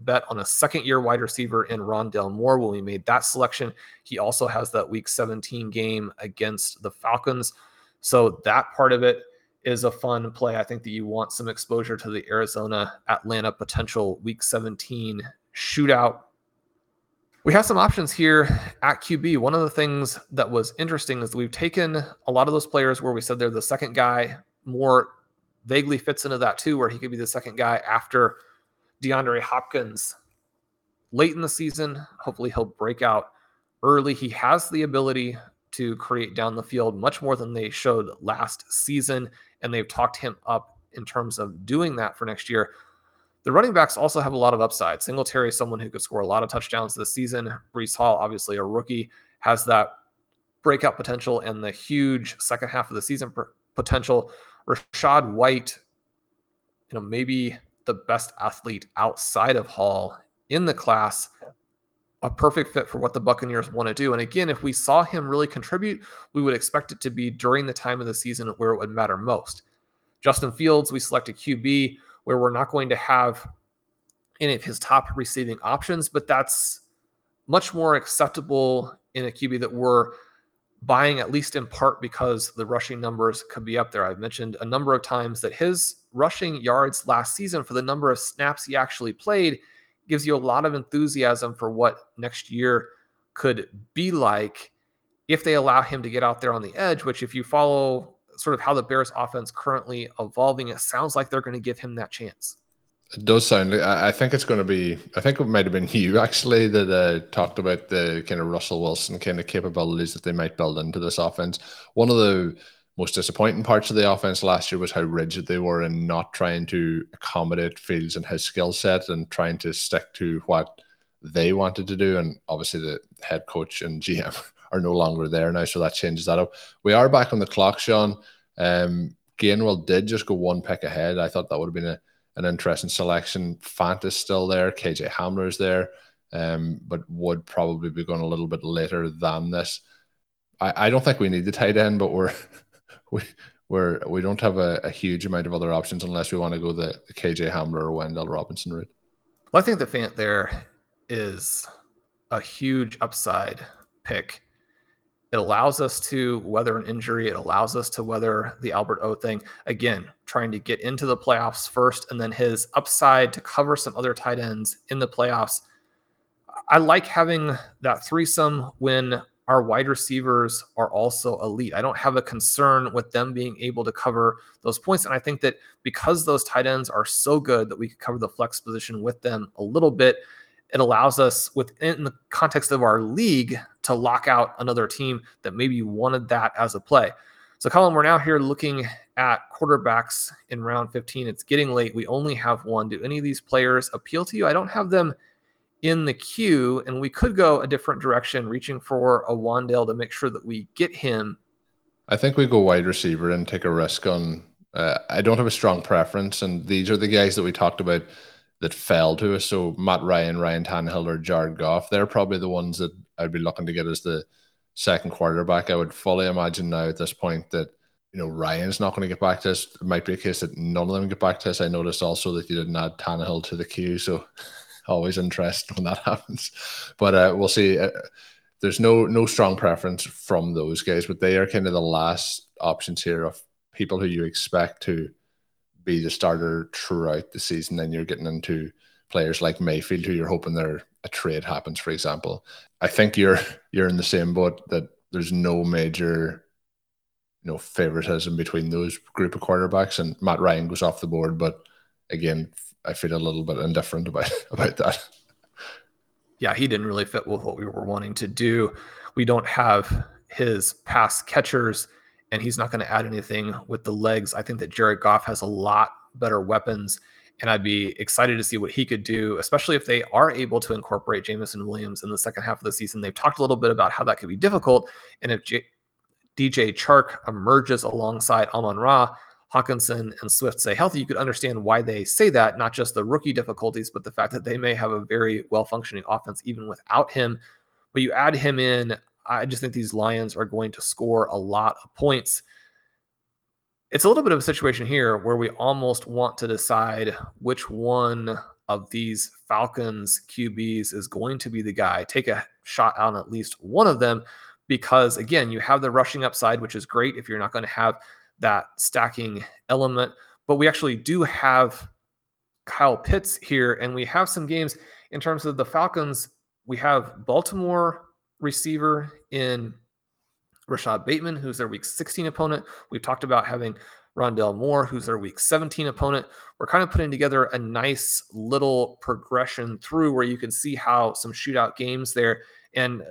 bet on a second year wide receiver in Rondale Moore when we made that selection. He also has that week 17 game against the Falcons. So that part of it is a fun play. I think that you want some exposure to the Arizona Atlanta potential week 17 shootout. We have some options here at QB. One of the things that was interesting is we've taken a lot of those players where we said they're the second guy, Moore vaguely fits into that too, where he could be the second guy after DeAndre Hopkins late in the season. Hopefully, he'll break out early. He has the ability to create down the field much more than they showed last season, and they've talked him up in terms of doing that for next year. The running backs also have a lot of upside. Singletary is someone who could score a lot of touchdowns this season. Breece Hall, obviously a rookie, has that breakout potential and the huge second half of the season potential. Rachaad White, you know, maybe the best athlete outside of Hall in the class, a perfect fit for what the Buccaneers want to do. And again, if we saw him really contribute, we would expect it to be during the time of the season where it would matter most. Justin Fields, we selected QB where we're not going to have any of his top receiving options, but that's much more acceptable in a QB that we're buying at least in part because the rushing numbers could be up there. I've mentioned a number of times that his rushing yards last season for the number of snaps he actually played gives you a lot of enthusiasm for what next year could be like if they allow him to get out there on the edge, which if you follow sort of how the Bears offense currently evolving, it sounds like they're going to give him that chance. It does sound. I think it's going to be. I think it might have been *laughs* you actually that uh, talked about the kind of Russell Wilson kind of capabilities that they might build into this offense. One of the most disappointing parts of the offense last year was how rigid they were in not trying to accommodate Fields and his skill set and trying to stick to what they wanted to do. And obviously, the head coach and GM *laughs* are no longer there now, so that changes that up. We are back on the clock, Sean. Um, Gainwell did just go one pick ahead. I thought that would have been a an interesting selection. Fant is still there. KJ Hamler is there, um, but would probably be going a little bit later than this. I, I don't think we need the tight end, but we're *laughs* we we're we don't have a, a huge amount of other options unless we want to go the, the KJ Hamler or Wan'Dale Robinson route. Well, I think the Fant there is a huge upside pick it allows us to weather an injury. It allows us to weather the Albert O thing. Again, trying to get into the playoffs first, and then his upside to cover some other tight ends in the playoffs. I like having that threesome when our wide receivers are also elite. I don't have a concern with them being able to cover those points. And I think that because those tight ends are so good that we could cover the flex position with them a little bit, it allows us within the context of our league to lock out another team that maybe wanted that as a play. So, Colm, we're now here looking at quarterbacks in round 15. It's getting late. We only have one. Do any of these players appeal to you? I don't have them in the queue, and we could go a different direction, reaching for a Wan'Dale to make sure that we get him. I think we go wide receiver and take a risk on. Uh, I don't have a strong preference, and these are the guys that we talked about that fell to us. So Matt Ryan, Ryan Tannehill, or Jared Goff, they're probably the ones that I'd be looking to get as the second quarterback. I would fully imagine now at this point that you know, Ryan's not going to get back to us. It might be a case that none of them get back to us. I noticed also that you didn't add Tannehill to the queue, so always interesting when that *laughs* happens. But uh, we'll see. Uh, there's no no strong preference from those guys, but they are kind of the last options here of people who you expect to be the starter throughout the season. Then you're getting into players like Mayfield, who you're hoping there a trade happens, for example. I think you're you're in the same boat that there's no major you know favoritism between those group of quarterbacks and Matt Ryan goes off the board, but again, I feel a little bit indifferent about *laughs* about that. Yeah, he didn't really fit with what we were wanting to do. We don't have his pass catchers, and he's not going to add anything with the legs. I think that Jared Goff has a lot better weapons, and I'd be excited to see what he could do, especially if they are able to incorporate Jameson Williams in the second half of the season. They've talked a little bit about how that could be difficult, and if J- DJ Chark emerges alongside Amon Ra, Hockenson and Swift say healthy, you could understand why they say that, not just the rookie difficulties, but the fact that they may have a very well functioning offense even without him. But you add him in, I just think these Lions are going to score a lot of points. It's a little bit of a situation here where we almost want to decide which one of these Falcons QBs is going to be the guy. Take a shot on at least one of them because, again, you have the rushing upside, which is great if you're not going to have that stacking element. But we actually do have Kyle Pitts here, and we have some games in terms of the Falcons. We have Baltimore receiver in Rashod Bateman, who's their week 16 opponent. We've talked about having Rondale Moore, who's their week 17 opponent. We're kind of putting together a nice little progression through where you can see how some shootout games there. And uh,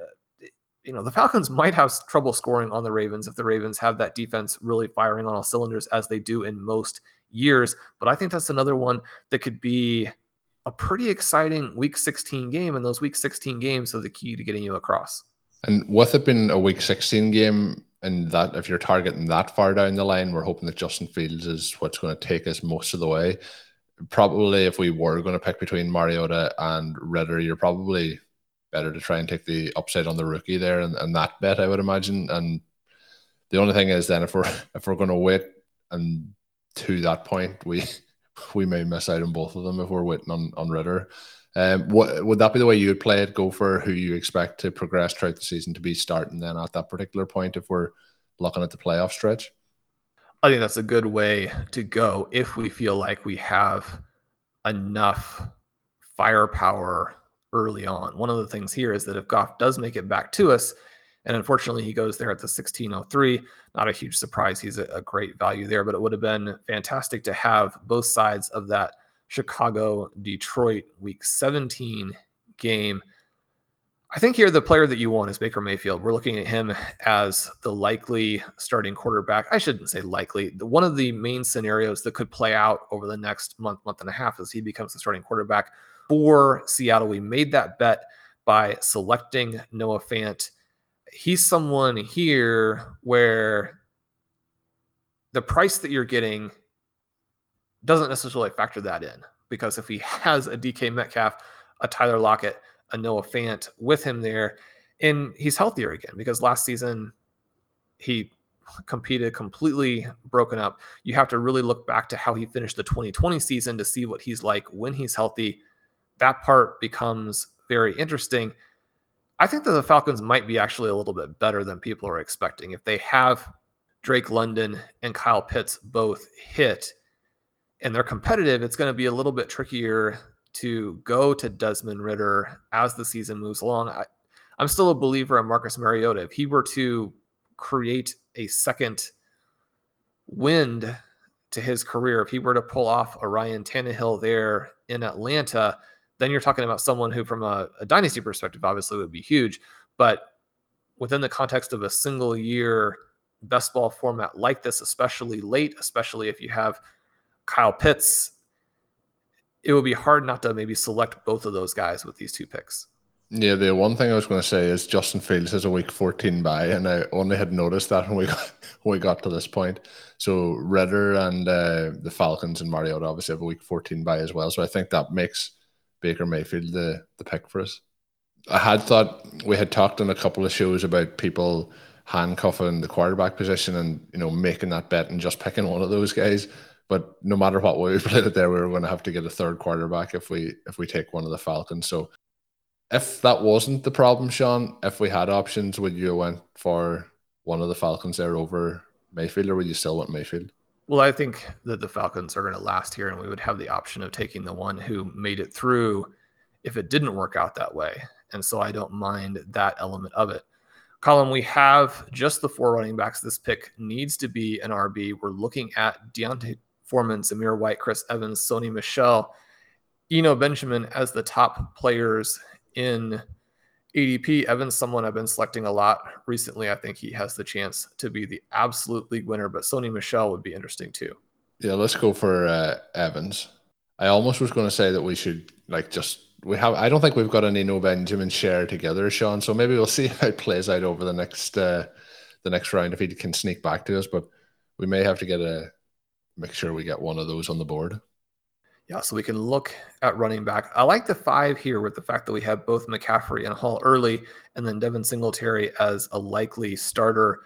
you know, the Falcons might have trouble scoring on the Ravens if the Ravens have that defense really firing on all cylinders as they do in most years. But I think that's another one that could be a pretty exciting week 16 game. And those week 16 games are the key to getting you across. And with it being a week 16 game, and that if you're targeting that far down the line, we're hoping that Justin Fields is what's going to take us most of the way. Probably if we were going to pick between Mariota and Ridder, you're probably better to try and take the upside on the rookie there and, and that bet, I would imagine. And the only thing is then if we're *laughs* if we're gonna wait and to that point, we *laughs* we may miss out on both of them if we're waiting on, on Ridder. Um, what would that be the way you would play it? Go for who you expect to progress throughout the season to be starting then at that particular point if we're looking at the playoff stretch? I think that's a good way to go if we feel like we have enough firepower early on. One of the things here is that if Goff does make it back to us, and unfortunately he goes there at the 1603, not a huge surprise. He's a, a great value there, but it would have been fantastic to have both sides of that Chicago Detroit week 17 game. I think here the player that you want is Baker Mayfield. We're looking at him as the likely starting quarterback. I shouldn't say likely. One of the main scenarios that could play out over the next month, month and a half is he becomes the starting quarterback for Seattle. We made that bet by selecting Noah Fant. He's someone here where the price that you're getting doesn't necessarily factor that in because if he *laughs* has a DK Metcalf, a Tyler Lockett, a Noah Fant with him there, and he's healthier again because last season he competed completely broken up. You have to really look back to how he finished the 2020 season to see what he's like when he's healthy that part becomes very interesting. I think that the Falcons might be actually a little bit better than people are expecting. If they have Drake London and Kyle Pitts both hit and they're competitive, it's going to be a little bit trickier to go to Desmond Ridder as the season moves along. I, am still a believer in Marcus Mariota. If he were to create a second wind to his career, if he were to pull off a Ryan Tannehill there in Atlanta, then you're talking about someone who, from a, a dynasty perspective, obviously would be huge. But within the context of a single year best ball format like this, especially late, especially if you have Kyle Pitts, it would be hard not to maybe select both of those guys with these two picks. Yeah, the one thing I was going to say is Justin Fields has a week 14 bye, and I only had noticed that when we got when we got to this point. So Ridder and uh, the Falcons and Mariota obviously have a week 14 bye as well. So I think that makes Baker Mayfield the the pick for us. I had thought we had talked on a couple of shows about people handcuffing the quarterback position and you know making that bet and just picking one of those guys. But no matter what way we *laughs* played it there, we were going to have to get a third quarterback if we if we take one of the Falcons. So if that wasn't the problem, Sean, if we had options, would you went for one of the Falcons there over Mayfield, or would you still want Mayfield? Well, I think that the Falcons are going to last here, and we would have the option of taking the one who made it through if it didn't work out that way. And so I don't mind that element of it. Colm, we have just the four running backs. This pick needs to be an RB. We're looking at D'Onta Foreman, Zamir White, Chris Evans, Sony Michel, Eno Benjamin as the top players in ADP. Evans, someone I've been selecting a lot recently. I think he has the chance to be the absolute league winner, but Sony Michel would be interesting too. Yeah, let's go for uh, Evans. I almost was going to say that we should like just we have. I don't think we've got any no Benjamin share together, Sean. So maybe we'll *laughs* see how it plays out over the next uh, the next round if he can sneak back to us. But we may have to get a make sure we get one of those on the board. Yeah, so we can look at running back. I like the five here with the fact that we have both McCaffrey and Hall early, and then Devin Singletary as a likely starter.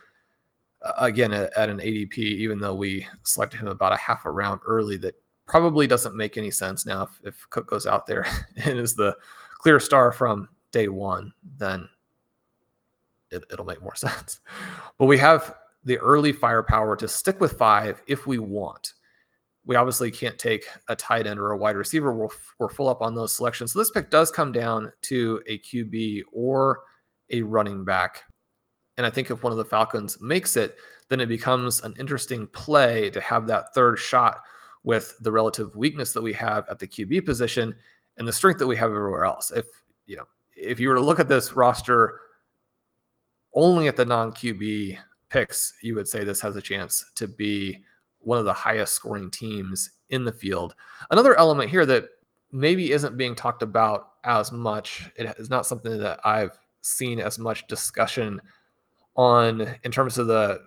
Uh, again, at, at, an ADP, even though we selected him about a half a round early, that probably doesn't make any sense now. If, if Cook goes out there *laughs* and is the clear star from day one, then it, it'll make more *laughs* sense. But we have the early firepower to stick with five if we want we obviously can't take a tight end or a wide receiver. We're, we're full up on those selections. So this pick does come down to a QB or a running back. And I think if one of the Falcons makes it, then it becomes an interesting play to have that third shot with the relative weakness that we have at the QB position and the strength that we have everywhere else. If you know, if you were to look at this roster only at the non-QB picks, you would say this has a chance to be one of the highest scoring teams in the field. Another element here that maybe isn't being talked about as much, it is not something that I've seen as much discussion on in terms of the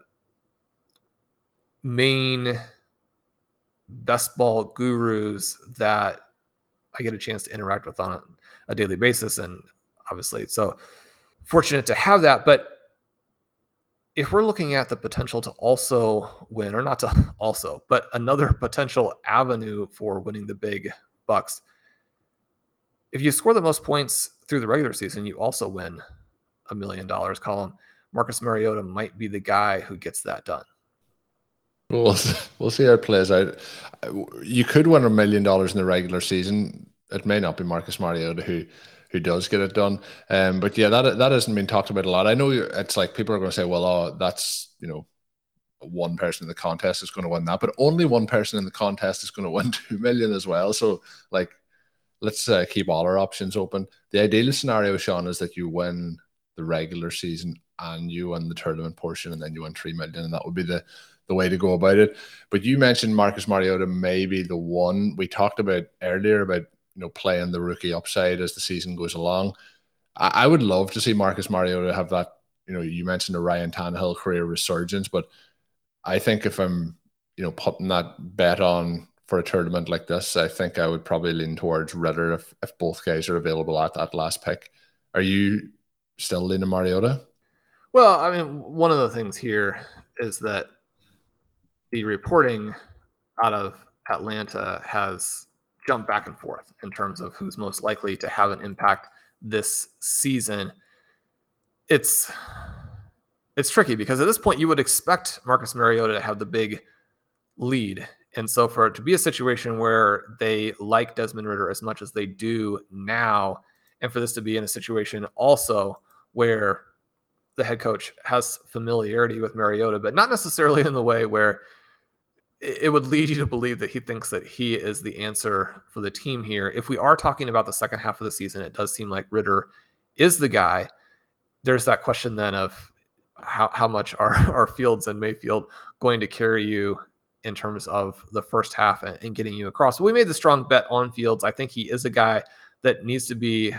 main best ball gurus that I get a chance to interact with on a, a daily basis. And obviously, so fortunate to have that. But if we're looking at the potential to also win, or not to *laughs* also, but another *laughs* potential avenue for winning the big bucks, if you score the most points through the regular season, you also win a million dollars. Colm Marcus Mariota might be the guy who gets that done. We'll *laughs* we'll see how it plays out. You could win a million dollars in the regular season. It may not be Marcus Mariota who who does get it done. Um, but yeah, that that hasn't been talked about a lot. I know it's like people are going to say, well, oh, that's you know, one person in the contest is going to win that, but only one person in the contest is going *laughs* to win two million as well. So like, let's uh, keep all our options open. The ideal scenario, Sean, is that you win the regular season and you win the tournament portion, and then you win three million, and that would be the the way to go about it. But you mentioned Marcus Mariota may be the one we talked about earlier about you know, playing the rookie upside as the season goes along. I, I would love to see Marcus Mariota have that. You know, you mentioned the Ryan Tannehill career resurgence, but I think if I'm, you know, putting that bet on for a tournament like this, I think I would probably lean towards Ridder if, if both guys are available at that last pick. Are you still leaning Mariota? Well, I mean, one of the things here is that the reporting out of Atlanta has jump back and forth in terms of who's most likely to have an impact this season. It's it's tricky because at this point you would expect Marcus Mariota to have the big lead. And so for it to be a situation where they like Desmond Ridder as much as they do now, and for this to be in a situation also where the head coach has familiarity with Mariota, but not necessarily in the way where it would lead you to believe that he thinks that he is the answer for the team here. If we are talking about the second half of the season, it does seem like Ridder is the guy. There's that question then of how, how much are, *laughs* are Fields and Mayfield going to carry you in terms of the first half and, and getting you across. we made the strong bet on Fields. I think he is a guy that needs to be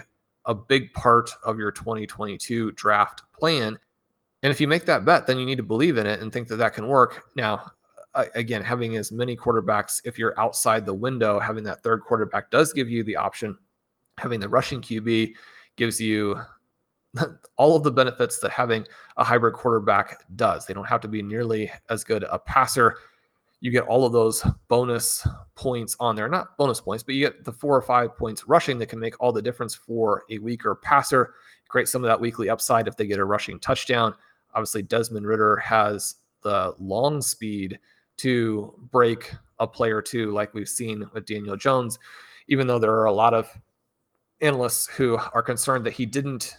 a big part of your 2022 draft plan. And if you make that bet, then you need to believe in it and think that that can work. Now, again, having as many quarterbacks, if you're outside the window, having that third quarterback does give you the option. Having the rushing QB gives you *laughs* all of the benefits that having a hybrid quarterback does. They don't have to be nearly as good a passer. You get all of those bonus points on there. Not bonus points, but you get the four or five points rushing that can make all the difference for a weaker passer. Create some of that weekly upside if they get a rushing touchdown. Obviously, Desmond Ridder has the long speed to break a player too, like we've seen with Daniel Jones, even though there are a lot of analysts who are concerned that he didn't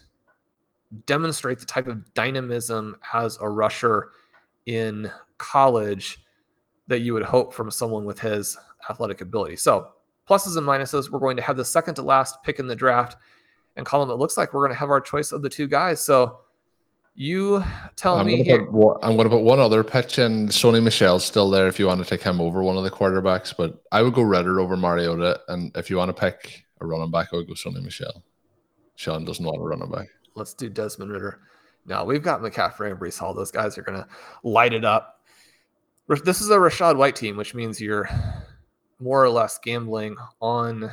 demonstrate the type of dynamism as a rusher in college that you would hope from someone with his athletic ability. So, pluses and minuses. We're going to have the second to last pick in the draft. And Colm, it looks like we're going to have our choice of the two guys. So, you tell I'm me gonna put, I'm going to put one other pitch in. Sony Michel's still there if you want to take him over one of the quarterbacks, but I would go Ridder over Mariota. And if you want to pick a running back, I would go Sony Michel. Sean doesn't want a running back. Let's do Desmond Ridder. Now we've got McCaffrey and Breece Hall. Those guys are going to light it up. This is a Rachaad White team, which means you're more or less gambling on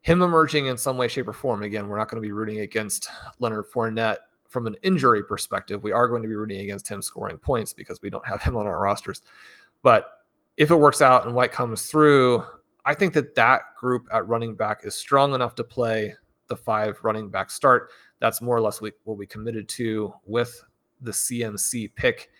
him emerging in some way, shape, or form. Again, we're not going to be rooting against Leonard Fournette from an injury perspective. We are going to be rooting against him scoring points because we don't have him on our rosters. But if it works out and White comes through, I think that that group at running back is strong enough to play the five running back start. That's more or less what we committed to with the CMC pick.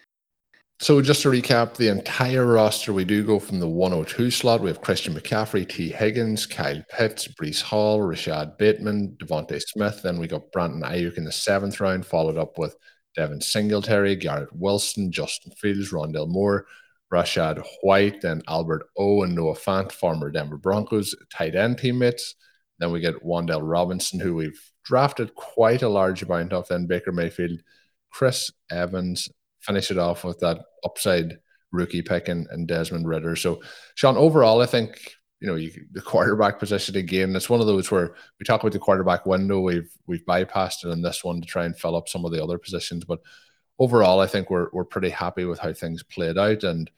So just to recap the entire roster, we do go from the 102 slot. We have Christian McCaffrey, Tee Higgins, Kyle Pitts, Breece Hall, Rashod Bateman, DeVonta Smith. Then we got Brandon Aiyuk in the seventh round, followed up with Devin Singletary, Garrett Wilson, Justin Fields, Rondale Moore, Rachaad White, then Albert O and Noah Fant, former Denver Broncos tight end teammates. Then we get Wan'Dale Robinson, who we've drafted quite a large amount of. Then Baker Mayfield, Chris Evans, finish it off with that upside rookie pick and, and Desmond Ridder. So, Sean, overall, I think you know you, the quarterback position again. It's one of those where we talk about the quarterback window. We've we've bypassed it in this one to try and fill up some of the other positions, but overall, I think we're we're pretty happy with how things played out, and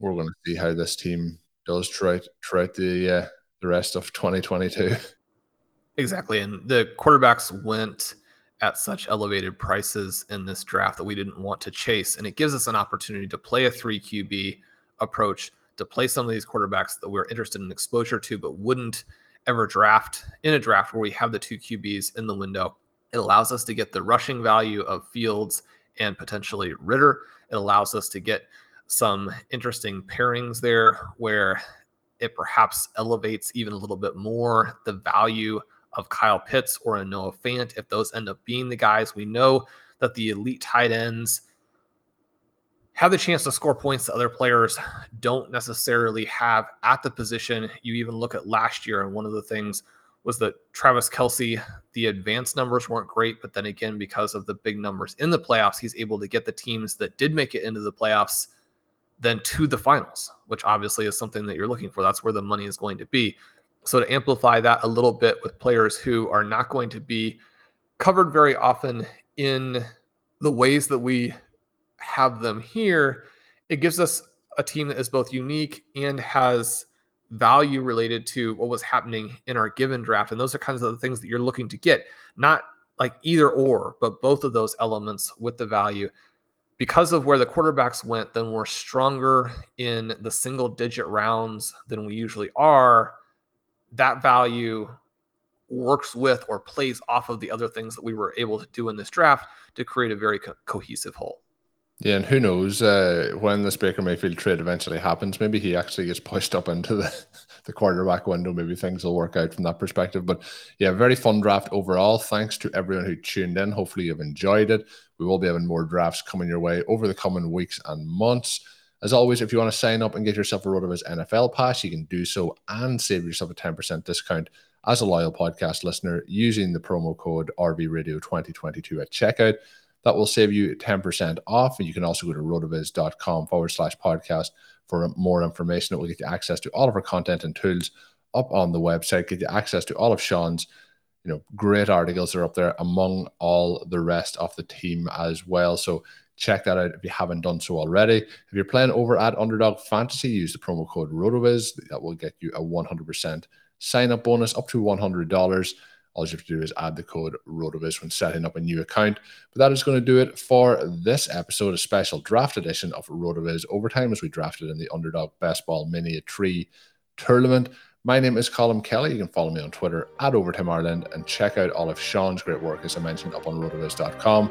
we're going to see how this team does throughout throughout the uh, the rest of 2022. Exactly, and the quarterbacks went at such elevated prices in this draft that we didn't want to chase. And it gives us an opportunity to play a three QB approach, to play some of these quarterbacks that we're interested in exposure to, but wouldn't ever draft in a draft where we have the two QBs in the window. It allows us to get the rushing value of Fields and potentially Ridder. It allows us to get some interesting pairings there where it perhaps elevates even a little bit more the value of Kyle Pitts or a Noah Fant, if those end up being the guys, we know that the elite tight ends have the chance to score points that other players don't necessarily have at the position. You even look at last year, and one of the things was that Travis Kelce, the advanced numbers weren't great, but then again, because of the big numbers in the playoffs, he's able to get the teams that did make it into the playoffs then to the finals, which obviously is something that you're looking for. That's where the money is going to be. So to amplify that a little bit with players who are not going to be covered very often in the ways that we have them here, it gives us a team that is both unique and has value related to what was happening in our given draft. And those are kinds of the things that you're looking to get, not like either or, but both of those elements with the value. Because of where the quarterbacks went, then we're stronger in the single digit rounds than we usually are that value works with or plays off of the other things that we were able to do in this draft to create a very co- cohesive whole. Yeah, and who knows uh, when this Baker Mayfield trade eventually happens? Maybe he actually gets pushed up into the, *laughs* the quarterback window. Maybe things will work out from that perspective. But yeah, very fun draft overall. Thanks to everyone who tuned in. Hopefully, you've enjoyed it. We will be having more drafts coming your way over the coming weeks and months. As always, if you want to sign up and get yourself a RotoViz NFL pass, you can do so and save yourself a 10% discount as a loyal podcast listener using the promo code RVRadio2022 at checkout. That will save you 10% off. And you can also go to rotoviz.com forward slash podcast for more information. It will get you access to all of our content and tools up on the website, get you access to all of Sean's you know great articles are up there among all the rest of the team as well. So Check that out if you haven't done so already. If you're playing over at Underdog Fantasy, use the promo code RotoViz. That will get you a 100% sign up bonus up to $100. all you have to do is add the code RotoViz when setting up a new account. But that is going to do it for this episode, a special draft edition of RotoViz Overtime as we drafted in the Underdog Best Ball Mini 3 tournament. My name is Colm Kelly. You can follow me on Twitter at Overtime Ireland and check out all of Sean's great work, as I mentioned, up on rotoviz.com.